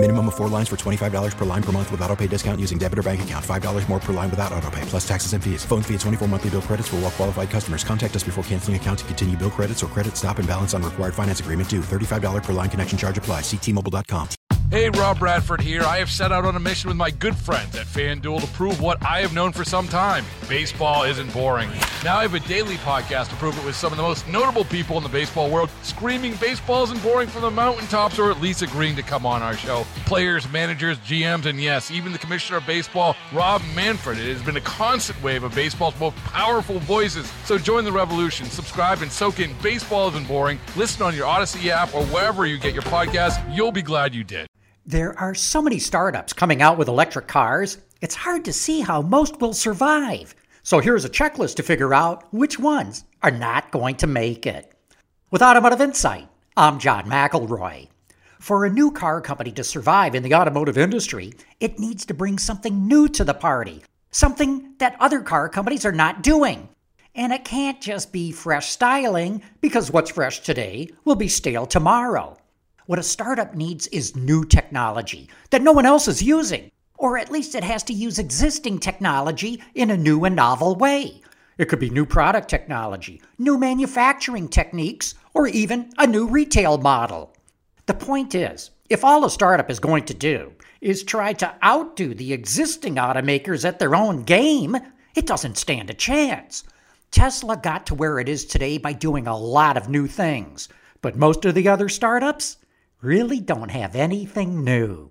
Minimum of four lines for $25 per line per month with auto pay discount using debit or bank account. $5 more per line without auto pay, plus taxes and fees. Phone fee at 24 monthly bill credits for all well qualified customers. Contact us before canceling account to continue bill credits or credit stop and balance on required finance agreement due. $35 per line connection charge apply. Ctmobile.com. Hey, Rob Bradford here. I have set out on a mission with my good friends at FanDuel to prove what I have known for some time baseball isn't boring. Now I have a daily podcast to prove it with some of the most notable people in the baseball world, screaming baseball isn't boring from the mountaintops or at least agreeing to come on our show. Players, managers, GMs, and yes, even the commissioner of baseball, Rob Manfred. It has been a constant wave of baseball's most powerful voices. So join the revolution. Subscribe and soak in Baseball Isn't Boring. Listen on your Audacy app or wherever you get your podcast. You'll be glad you did. There are so many startups coming out with electric cars, it's hard to see how most will survive. So here's a checklist to figure out which ones are not going to make it. With Automotive Insight, I'm John McElroy. For a new car company to survive in the automotive industry, it needs to bring something new to the party, something that other car companies are not doing. And it can't just be fresh styling, because what's fresh today will be stale tomorrow. What a startup needs is new technology that no one else is using, or at least it has to use existing technology in a new and novel way. It could be new product technology, new manufacturing techniques, or even a new retail model. The point is, if all a startup is going to do is try to outdo the existing automakers at their own game, it doesn't stand a chance. Tesla got to where it is today by doing a lot of new things, but most of the other startups really don't have anything new.